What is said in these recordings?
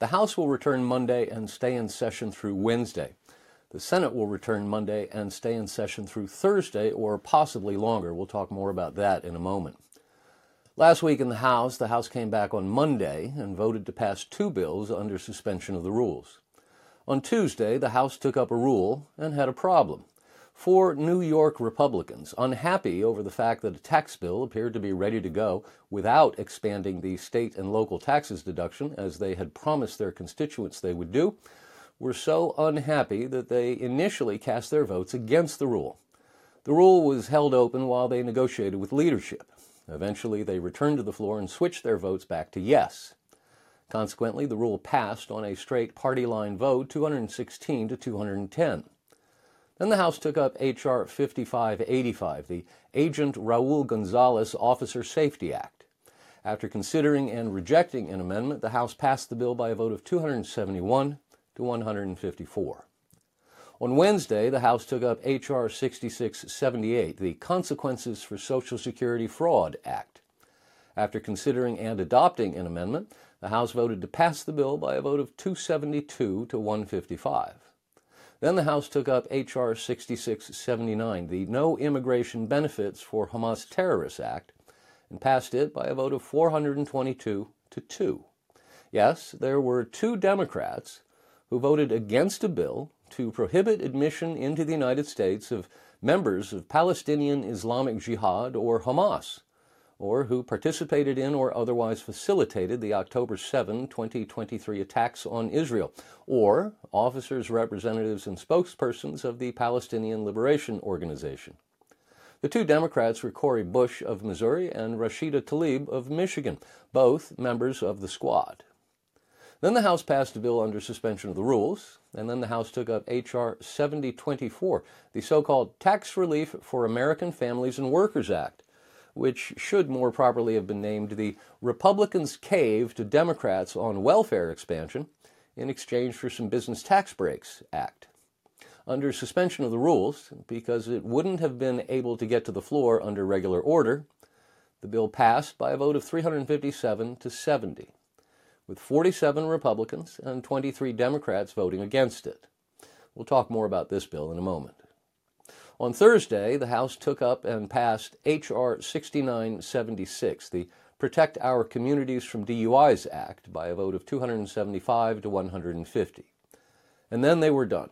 The House will return Monday and stay in session through Wednesday. The Senate will return Monday and stay in session through Thursday or possibly longer. We'll talk more about that in a moment. Last week in the House, the House came back on Monday and voted to pass two bills under suspension of the rules. On Tuesday, the House took up a rule and had a problem. Four New York Republicans, unhappy over the fact that a tax bill appeared to be ready to go without expanding the state and local taxes deduction, as they had promised their constituents they would do, were so unhappy that they initially cast their votes against the rule. The rule was held open while they negotiated with leadership. Eventually, they returned to the floor and switched their votes back to yes. Consequently, the rule passed on a straight party line vote 216 to 210. Then the House took up H.R. 5585, the Agent Raul Gonzalez Officer Safety Act. After considering and rejecting an amendment, the House passed the bill by a vote of 271 to 154. On Wednesday, the House took up H.R. 6678, the Consequences for Social Security Fraud Act. After considering and adopting an amendment, the House voted to pass the bill by a vote of 272 to 155. Then the House took up H.R. 6679, the No Immigration Benefits for Hamas Terrorists Act, and passed it by a vote of 422 to 2. Yes, there were two Democrats who voted against a bill to prohibit admission into the United States of members of Palestinian Islamic Jihad or Hamas, or who participated in or otherwise facilitated the October 7, 2023 attacks on Israel, or officers, representatives, and spokespersons of the Palestinian Liberation Organization. The two Democrats were Cori Bush of Missouri and Rashida Tlaib of Michigan, both members of the squad. Then the House passed a bill under suspension of the rules, and then the House took up H.R. 7024, the so called Tax Relief for American Families and Workers Act, which should more properly have been named the Republicans' Cave to Democrats on Welfare Expansion in Exchange for Some Business Tax Breaks Act. Under suspension of the rules, because it wouldn't have been able to get to the floor under regular order, the bill passed by a vote of 357 to 70 with 47 Republicans and 23 Democrats voting against it. We'll talk more about this bill in a moment. On Thursday, the House took up and passed H.R. 6976, the Protect Our Communities from DUIs Act, by a vote of 275 to 150. And then they were done.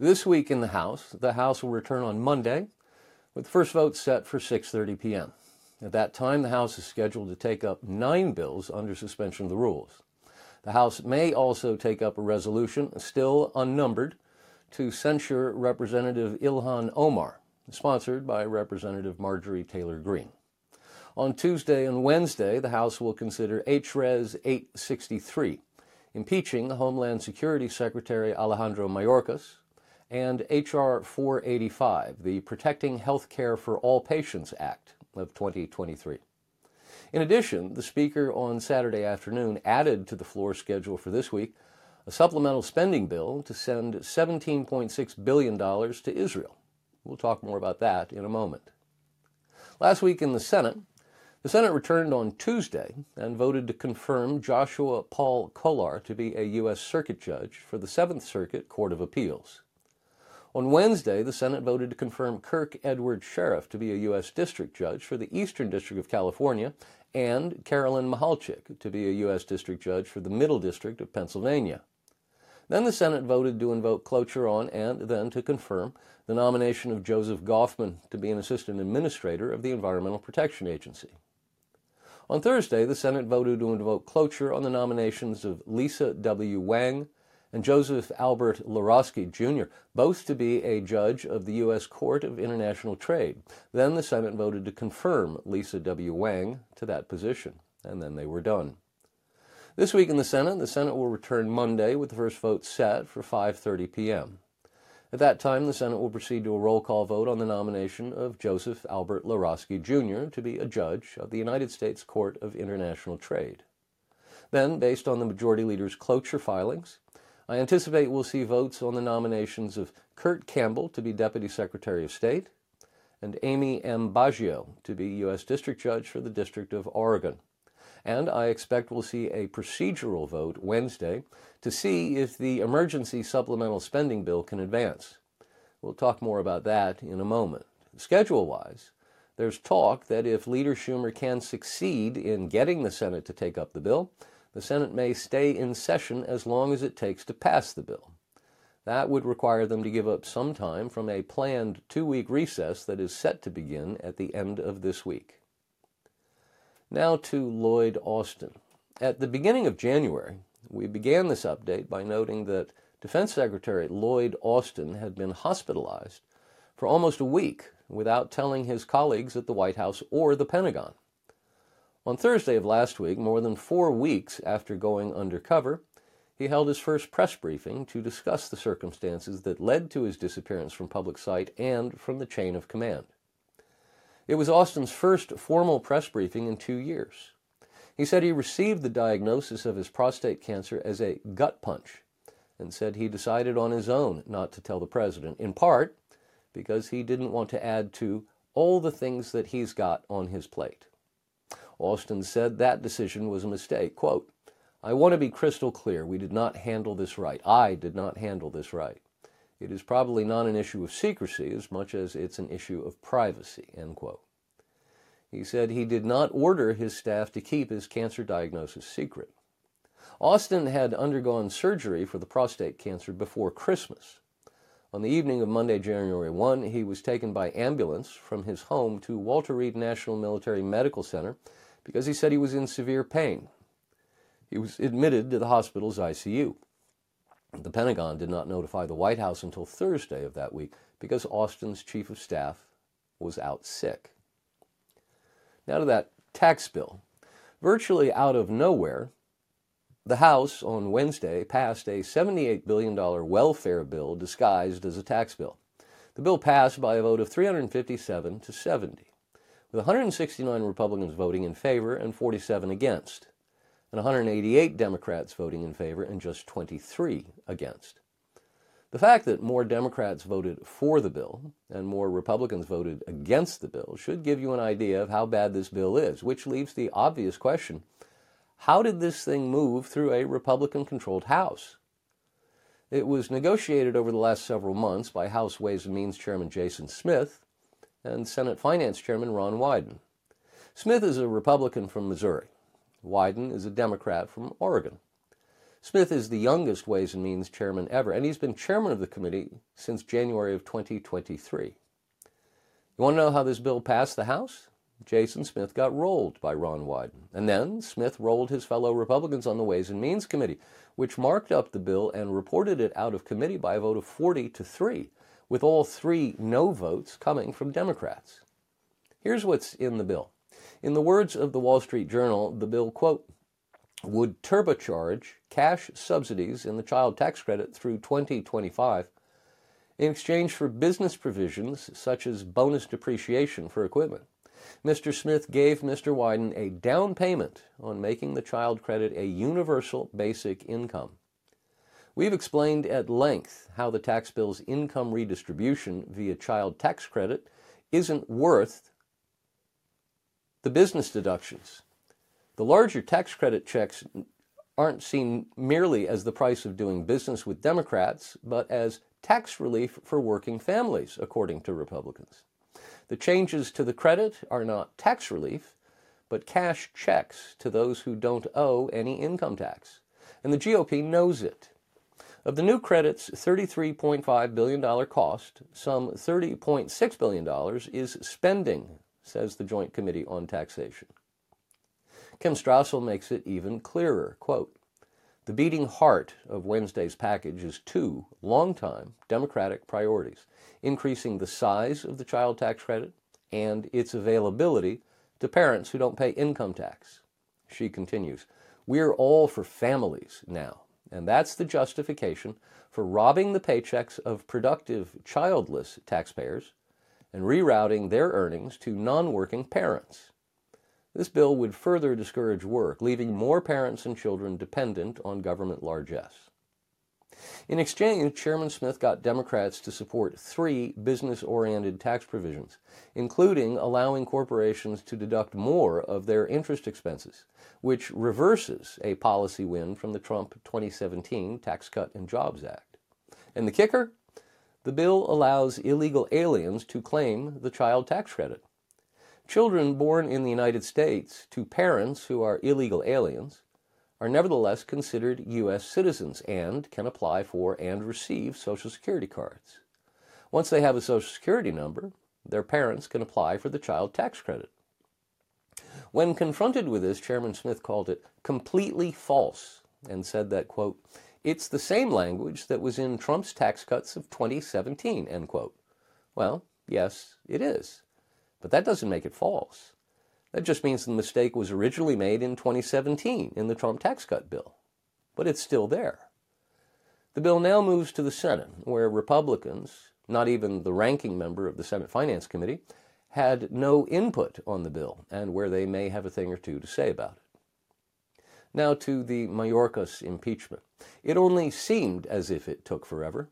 This week in the House, the House will return on Monday, with the first vote set for 6:30 p.m. At that time, the House is scheduled to take up nine bills under suspension of the rules. The House may also take up a resolution, still unnumbered, to censure Representative Ilhan Omar, sponsored by Representative Marjorie Taylor Greene. On Tuesday and Wednesday, the House will consider HRES 863, impeaching Homeland Security Secretary Alejandro Mayorkas, and H.R. 485, the Protecting Health Care for All Patients Act of 2023. In addition, the Speaker on Saturday afternoon added to the floor schedule for this week a supplemental spending bill to send $17.6 billion to Israel. We'll talk more about that in a moment. Last week in the Senate, the Senate returned on Tuesday and voted to confirm Joshua Paul Kolar to be a U.S. Circuit Judge for the Seventh Circuit Court of Appeals. On Wednesday, the Senate voted to confirm Kirk Edward Sherriff to be a U.S. District Judge for the Eastern District of California and Karoline Mehalchick to be a U.S. District Judge for the Middle District of Pennsylvania. Then the Senate voted to invoke cloture on and then to confirm the nomination of Joseph Goffman to be an Assistant Administrator of the Environmental Protection Agency. On Thursday, the Senate voted to invoke cloture on the nominations of Lisa W. Wang, and Joseph Albert Laroski Jr., both to be a judge of the U.S. Court of International Trade. Then the Senate voted to confirm Lisa W. Wang to that position, and then they were done. This week in the Senate, the Senate will return Monday with the first vote set for 5:30 p.m. At that time, the Senate will proceed to a roll call vote on the nomination of Joseph Albert Laroski Jr. to be a judge of the United States Court of International Trade. Then, based on the majority leader's cloture filings, I anticipate we'll see votes on the nominations of Kurt Campbell to be Deputy Secretary of State and Amy M. Baggio to be U.S. District Judge for the District of Oregon. And I expect we'll see a procedural vote Wednesday to see if the emergency supplemental spending bill can advance. We'll talk more about that in a moment. Schedule wise, there's talk that if Leader Schumer can succeed in getting the Senate to take up the bill, the Senate may stay in session as long as it takes to pass the bill. That would require them to give up some time from a planned two week recess that is set to begin at the end of this week. Now to Lloyd Austin. At the beginning of January, we began this update by noting that Defense Secretary Lloyd Austin had been hospitalized for almost a week without telling his colleagues at the White House or the Pentagon. On Thursday of last week, more than four weeks after going undercover, he held his first press briefing to discuss the circumstances that led to his disappearance from public sight and from the chain of command. It was Austin's first formal press briefing in two years. He said he received the diagnosis of his prostate cancer as a gut punch and said he decided on his own not to tell the president, in part because he didn't want to add to all the things that he's got on his plate. Austin said that decision was a mistake. Quote, I want to be crystal clear. We did not handle this right. I did not handle this right. It is probably not an issue of secrecy as much as it's an issue of privacy. End quote. He said he did not order his staff to keep his cancer diagnosis secret. Austin had undergone surgery for the prostate cancer before Christmas. On the evening of Monday, January 1, he was taken by ambulance from his home to Walter Reed National Military Medical Center because he said he was in severe pain. He was admitted to the hospital's ICU. The Pentagon did not notify the White House until Thursday of that week because Austin's chief of staff was out sick. Now to that tax bill. Virtually out of nowhere, the House on Wednesday passed a $78 billion welfare bill disguised as a tax bill. The bill passed by a vote of 357 to 70, with 169 Republicans voting in favor and 47 against and 188 Democrats voting in favor and just 23 against. The fact that more Democrats voted for the bill and more Republicans voted against the bill should give you an idea of how bad this bill is, which leaves the obvious question how did this thing move through a Republican controlled House? It was negotiated over the last several months by House Ways and Means Chairman Jason Smith and Senate Finance Chairman Ron Wyden. Smith is a Republican from Missouri. Wyden is a Democrat from Oregon. Smith is the youngest Ways and Means chairman ever, and he's been chairman of the committee since January of 2023. You want to know how this bill passed the House? Jason Smith got rolled by Ron Wyden. And then Smith rolled his fellow Republicans on the Ways and Means Committee, which marked up the bill and reported it out of committee by a vote of 40 to 3, with all three no votes coming from Democrats. Here's what's in the bill. In the words of the Wall Street Journal, the bill, quote, would turbocharge cash subsidies in the child tax credit through 2025 in exchange for business provisions such as bonus depreciation for equipment. Mr. Smith gave Mr. Wyden a down payment on making the child credit a universal basic income. We've explained at length how the tax bill's income redistribution via child tax credit isn't worth the business deductions. The larger tax credit checks aren't seen merely as the price of doing business with Democrats, but as tax relief for working families, according to Republicans. The changes to the credit are not tax relief, but cash checks to those who don't owe any income tax. And the GOP knows it. Of the new credit's $33.5 billion cost, some $30.6 billion is spending says the Joint Committee on Taxation. Kim Strassel makes it even clearer. Quote, the beating heart of Wednesday's package is two long-time Democratic priorities increasing the size of the child tax credit and its availability to parents who don't pay income tax. She continues, We're all for families now, and that's the justification for robbing the paychecks of productive childless taxpayers and rerouting their earnings to non working parents. This bill would further discourage work, leaving more parents and children dependent on government largesse. In exchange, Chairman Smith got Democrats to support three business oriented tax provisions, including allowing corporations to deduct more of their interest expenses, which reverses a policy win from the Trump 2017 Tax Cut and Jobs Act. And the kicker? The bill allows illegal aliens to claim the child tax credit. Children born in the United States to parents who are illegal aliens are nevertheless considered U.S. citizens and can apply for and receive Social Security cards. Once they have a Social Security number, their parents can apply for the child tax credit. When confronted with this, Chairman Smith called it completely false and said that, quote, it's the same language that was in Trump's tax cuts of 2017, end quote. Well, yes, it is. But that doesn't make it false. That just means the mistake was originally made in 2017 in the Trump tax cut bill. But it's still there. The bill now moves to the Senate, where Republicans, not even the ranking member of the Senate Finance Committee, had no input on the bill, and where they may have a thing or two to say about it. Now to the Mayorkas impeachment. It only seemed as if it took forever.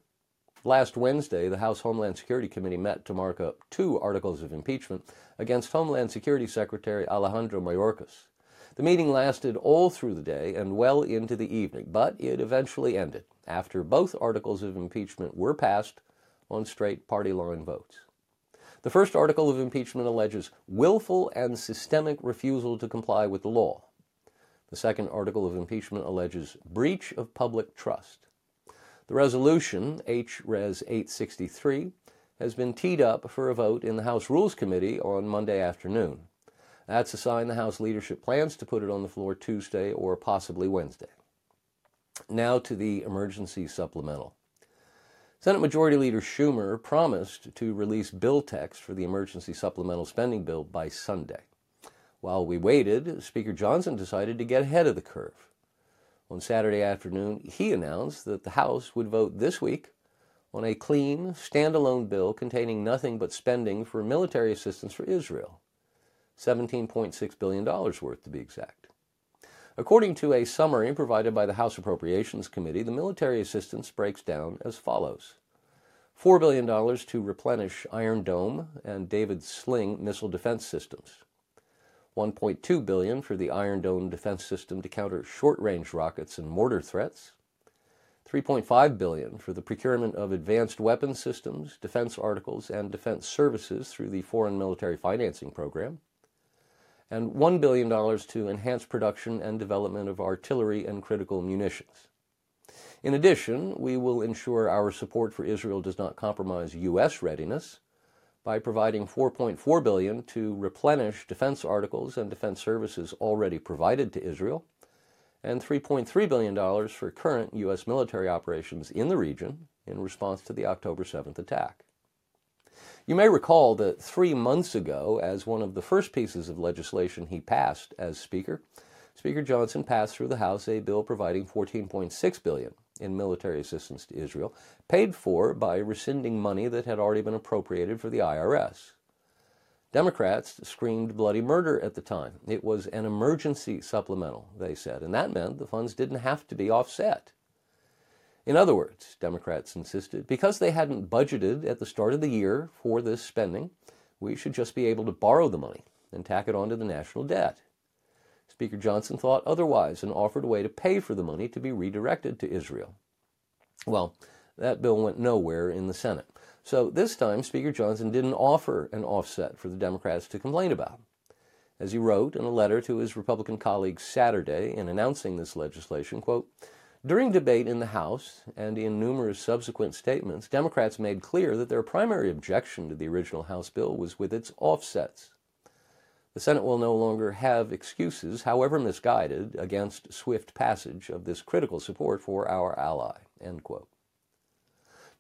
Last Wednesday, the House Homeland Security Committee met to mark up two articles of impeachment against Homeland Security Secretary Alejandro Mayorkas. The meeting lasted all through the day and well into the evening, but it eventually ended after both articles of impeachment were passed on straight party line votes. The first article of impeachment alleges willful and systemic refusal to comply with the law. The second article of impeachment alleges breach of public trust. The resolution, H. Res. 863, has been teed up for a vote in the House Rules Committee on Monday afternoon. That's a sign the House leadership plans to put it on the floor Tuesday or possibly Wednesday. Now to the emergency supplemental. Senate Majority Leader Schumer promised to release bill text for the emergency supplemental spending bill by Sunday. While we waited, Speaker Johnson decided to get ahead of the curve. On Saturday afternoon, he announced that the House would vote this week on a clean, standalone bill containing nothing but spending for military assistance for Israel. $17.6 billion worth, to be exact. According to a summary provided by the House Appropriations Committee, the military assistance breaks down as follows $4 billion to replenish Iron Dome and David Sling missile defense systems, 1.2 billion for the Iron Dome defense system to counter short-range rockets and mortar threats, 3.5 billion for the procurement of advanced weapon systems, defense articles, and defense services through the Foreign Military Financing Program, and $1 billion to enhance production and development of artillery and critical munitions. In addition, we will ensure our support for Israel does not compromise U.S. readiness by providing 4.4 billion to replenish defense articles and defense services already provided to Israel and 3.3 billion dollars for current US military operations in the region in response to the October 7th attack. You may recall that 3 months ago as one of the first pieces of legislation he passed as speaker, Speaker Johnson passed through the House a bill providing 14.6 billion in military assistance to Israel, paid for by rescinding money that had already been appropriated for the IRS. Democrats screamed bloody murder at the time. It was an emergency supplemental, they said, and that meant the funds didn't have to be offset. In other words, Democrats insisted, because they hadn't budgeted at the start of the year for this spending, we should just be able to borrow the money and tack it onto the national debt. Speaker Johnson thought otherwise and offered a way to pay for the money to be redirected to Israel. Well, that bill went nowhere in the Senate. So this time, Speaker Johnson didn't offer an offset for the Democrats to complain about. As he wrote in a letter to his Republican colleagues Saturday in announcing this legislation, quote, during debate in the House and in numerous subsequent statements, Democrats made clear that their primary objection to the original House bill was with its offsets. The Senate will no longer have excuses, however misguided, against swift passage of this critical support for our ally.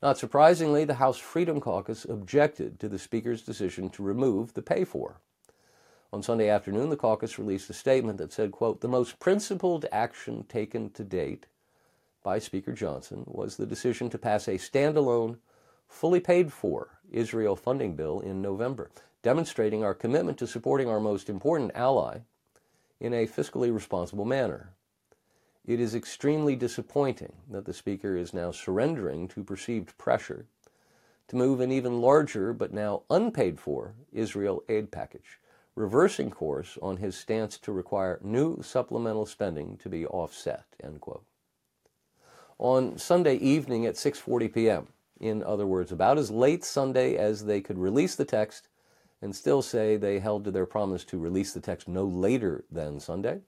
Not surprisingly, the House Freedom Caucus objected to the Speaker's decision to remove the pay for. On Sunday afternoon, the caucus released a statement that said, quote, the most principled action taken to date by Speaker Johnson was the decision to pass a standalone, fully paid for Israel funding bill in November demonstrating our commitment to supporting our most important ally in a fiscally responsible manner. It is extremely disappointing that the Speaker is now surrendering to perceived pressure to move an even larger but now unpaid for Israel aid package, reversing course on his stance to require new supplemental spending to be offset. On Sunday evening at 6:40 p.m., in other words, about as late Sunday as they could release the text and still say they held to their promise to release the text no later than Sunday,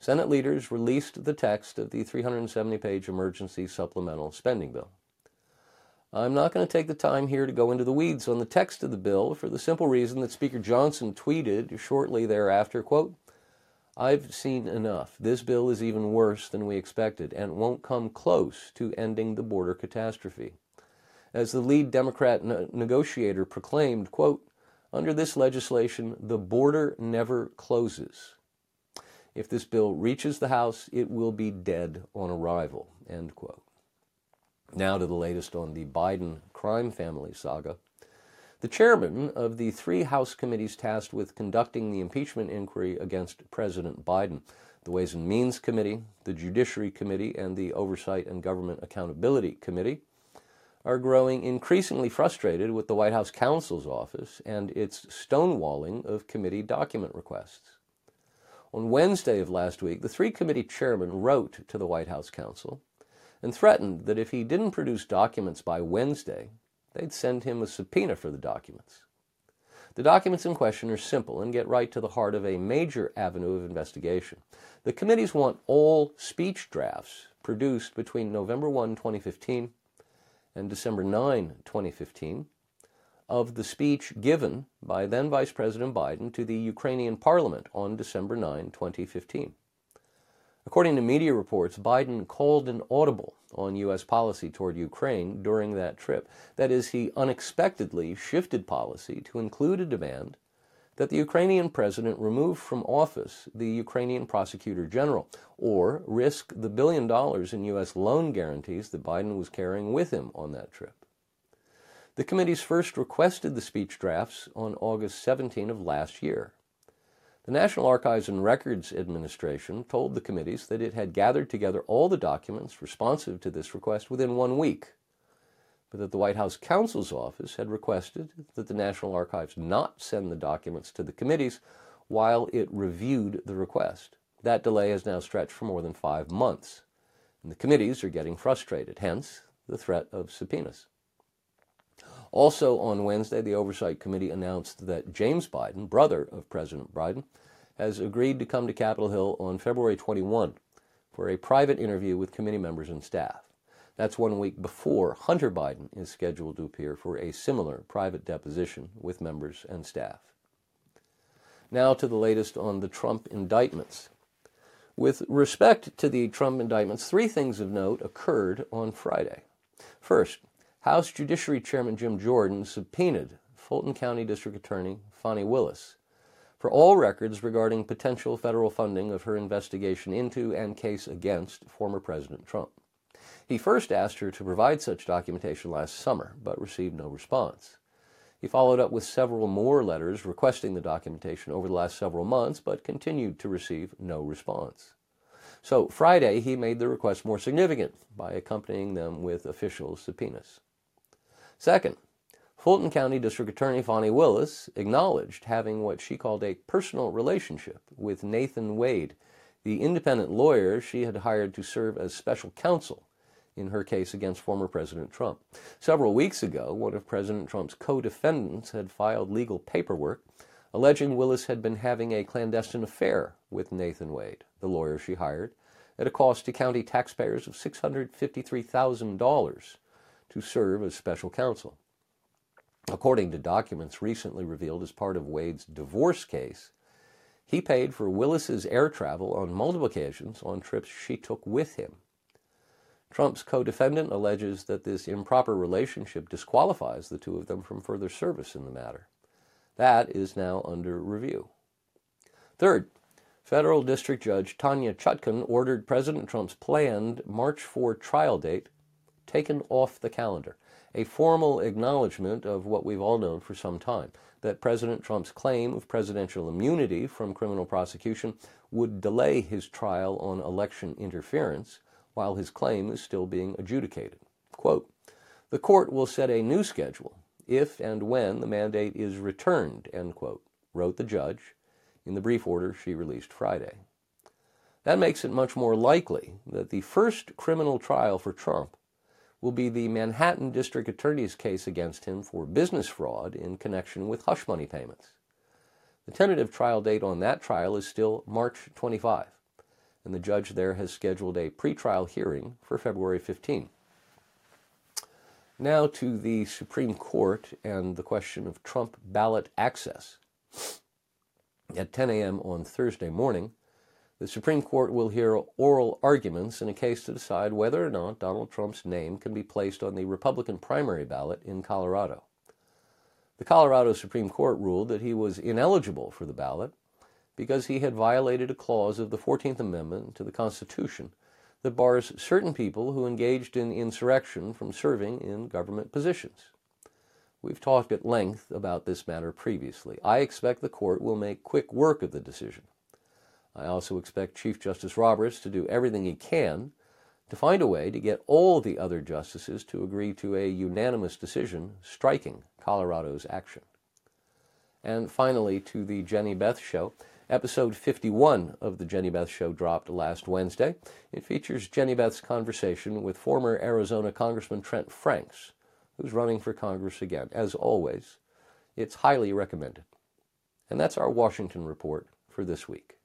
Senate leaders released the text of the 370 page emergency supplemental spending bill. I'm not going to take the time here to go into the weeds on the text of the bill for the simple reason that Speaker Johnson tweeted shortly thereafter, quote, I've seen enough. This bill is even worse than we expected and won't come close to ending the border catastrophe. As the lead Democrat ne- negotiator proclaimed, quote, under this legislation, the border never closes. If this bill reaches the House, it will be dead on arrival. End quote. Now to the latest on the Biden crime family saga. The chairman of the three House committees tasked with conducting the impeachment inquiry against President Biden, the Ways and Means Committee, the Judiciary Committee, and the Oversight and Government Accountability Committee, are growing increasingly frustrated with the White House counsel's office and its stonewalling of committee document requests. On Wednesday of last week, the three committee chairmen wrote to the White House counsel and threatened that if he didn't produce documents by Wednesday, they'd send him a subpoena for the documents. The documents in question are simple and get right to the heart of a major avenue of investigation. The committees want all speech drafts produced between November 1, 2015 and December 9, 2015 of the speech given by then Vice President Biden to the Ukrainian parliament on December 9, 2015. According to media reports, Biden called an audible on U.S. policy toward Ukraine during that trip. That is, he unexpectedly shifted policy to include a demand that the Ukrainian president remove from office the Ukrainian prosecutor general or risk the billion dollars in U.S. loan guarantees that Biden was carrying with him on that trip. The committees first requested the speech drafts on August 17 of last year. The National Archives and Records Administration told the committees that it had gathered together all the documents responsive to this request within one week, but that the White House counsel's office had requested that the National Archives not send the documents to the committees while it reviewed the request. That delay has now stretched for more than five months, and the committees are getting frustrated, hence the threat of subpoenas. Also on Wednesday, the Oversight Committee announced that James Biden, brother of President Biden, has agreed to come to Capitol Hill on February 21 for a private interview with committee members and staff. That's one week before Hunter Biden is scheduled to appear for a similar private deposition with members and staff. Now to the latest on the Trump indictments. With respect to the Trump indictments, three things of note occurred on Friday. First, House Judiciary Chairman Jim Jordan subpoenaed Fulton County District Attorney Fani Willis for all records regarding potential federal funding of her investigation into and case against former President Trump. He first asked her to provide such documentation last summer, but received no response. He followed up with several more letters requesting the documentation over the last several months, but continued to receive no response. So Friday, he made the request more significant by accompanying them with official subpoenas. Second, Fulton County District Attorney Fani Willis acknowledged having what she called a personal relationship with Nathan Wade, the independent lawyer she had hired to serve as special counsel in her case against former President Trump. Several weeks ago, one of President Trump's co defendants had filed legal paperwork alleging Willis had been having a clandestine affair with Nathan Wade, the lawyer she hired, at a cost to county taxpayers of $653,000 to serve as special counsel. According to documents recently revealed as part of Wade's divorce case, he paid for Willis's air travel on multiple occasions on trips she took with him. Trump's co defendant alleges that this improper relationship disqualifies the two of them from further service in the matter. That is now under review. Third, federal district judge Tanya Chutkan ordered President Trump's planned March 4 trial date taken off the calendar, a formal acknowledgement of what we've all known for some time that President Trump's claim of presidential immunity from criminal prosecution would delay his trial on election interference while his claim is still being adjudicated. Quote, the court will set a new schedule if and when the mandate is returned, end quote, wrote the judge in the brief order she released Friday. That makes it much more likely that the first criminal trial for Trump will be the Manhattan District Attorney's case against him for business fraud in connection with hush money payments. The tentative trial date on that trial is still March 25, and the judge there has scheduled a pretrial hearing for February 15. Now to the Supreme Court and the question of Trump ballot access. At 10 a.m. on Thursday morning, the Supreme Court will hear oral arguments in a case to decide whether or not Donald Trump's name can be placed on the Republican primary ballot in Colorado. The Colorado Supreme Court ruled that he was ineligible for the ballot because he had violated a clause of the 14th Amendment to the Constitution that bars certain people who engaged in insurrection from serving in government positions. We've talked at length about this matter previously. I expect the court will make quick work of the decision. I also expect Chief Justice Roberts to do everything he can to find a way to get all the other justices to agree to a unanimous decision striking Colorado's action. And finally, to the Jenny Beth Show. Episode 51 of the Jenny Beth Show dropped last Wednesday. It features Jenny Beth's conversation with former Arizona Congressman Trent Franks, who's running for Congress again. As always, it's highly recommended. And that's our Washington report for this week.